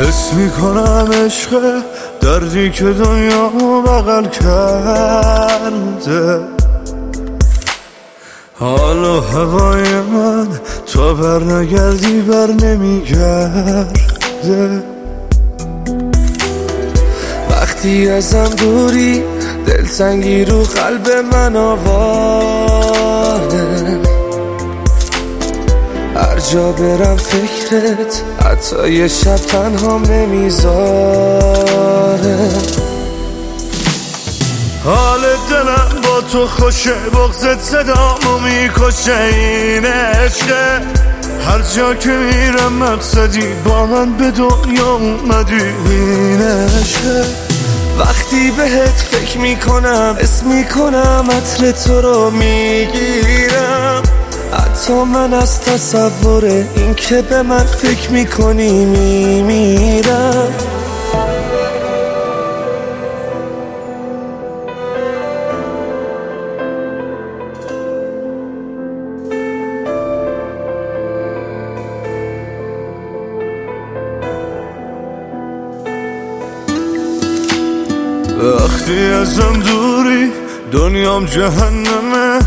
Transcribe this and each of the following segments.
حس می‌کنم عشق دردی که دنیا بغل کرده. حال و هوای من تا بر نگردی بر نمیگرده. وقتی ازم دوری دلتنگی رو قلب من آواره. هر جا برم فکرت حتی یه شب تنها نمی‌ذاره. حال دلم با تو خوشه بغزت صدامو می‌کشه این عشقه هر جا که میرم مقصدی با من به دنیا اومدی این عشقه وقتی بهت فکر می‌کنم اسم می‌کنم عطر تو رو می‌گیرم. حتی من از تصور این که به من فکر می‌کنی میمیرم. وقتی ازم دوری دنیام جهنمه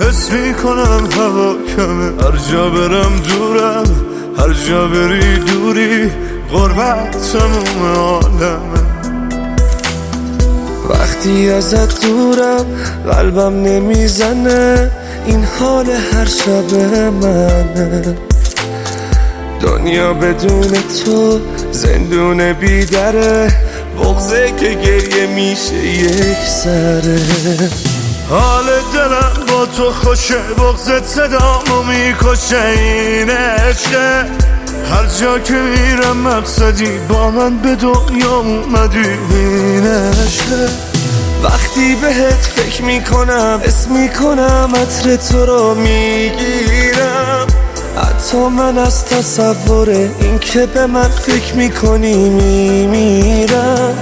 حس می‌کنم هوا کمه. هر جا برم دورم هر جا بری دوری غربت تموم عالمه. وقتی ازت دورم قلبم نمی‌زنه. این حال هر شب منه. دنیا بدون تو زندون بیدره. بغزه که گریه میشه یک سره. حال دلم با تو خوشه بغزت صدامو می‌کشه این عشقه هر جا که میرم مقصدی با من به دنیا اومدی این عشقه وقتی بهت فکر می‌کنم اسم می‌کنم عطر تو رو می‌گیرم. حتی من از تصور این که به من فکر می‌کنی میمیرم.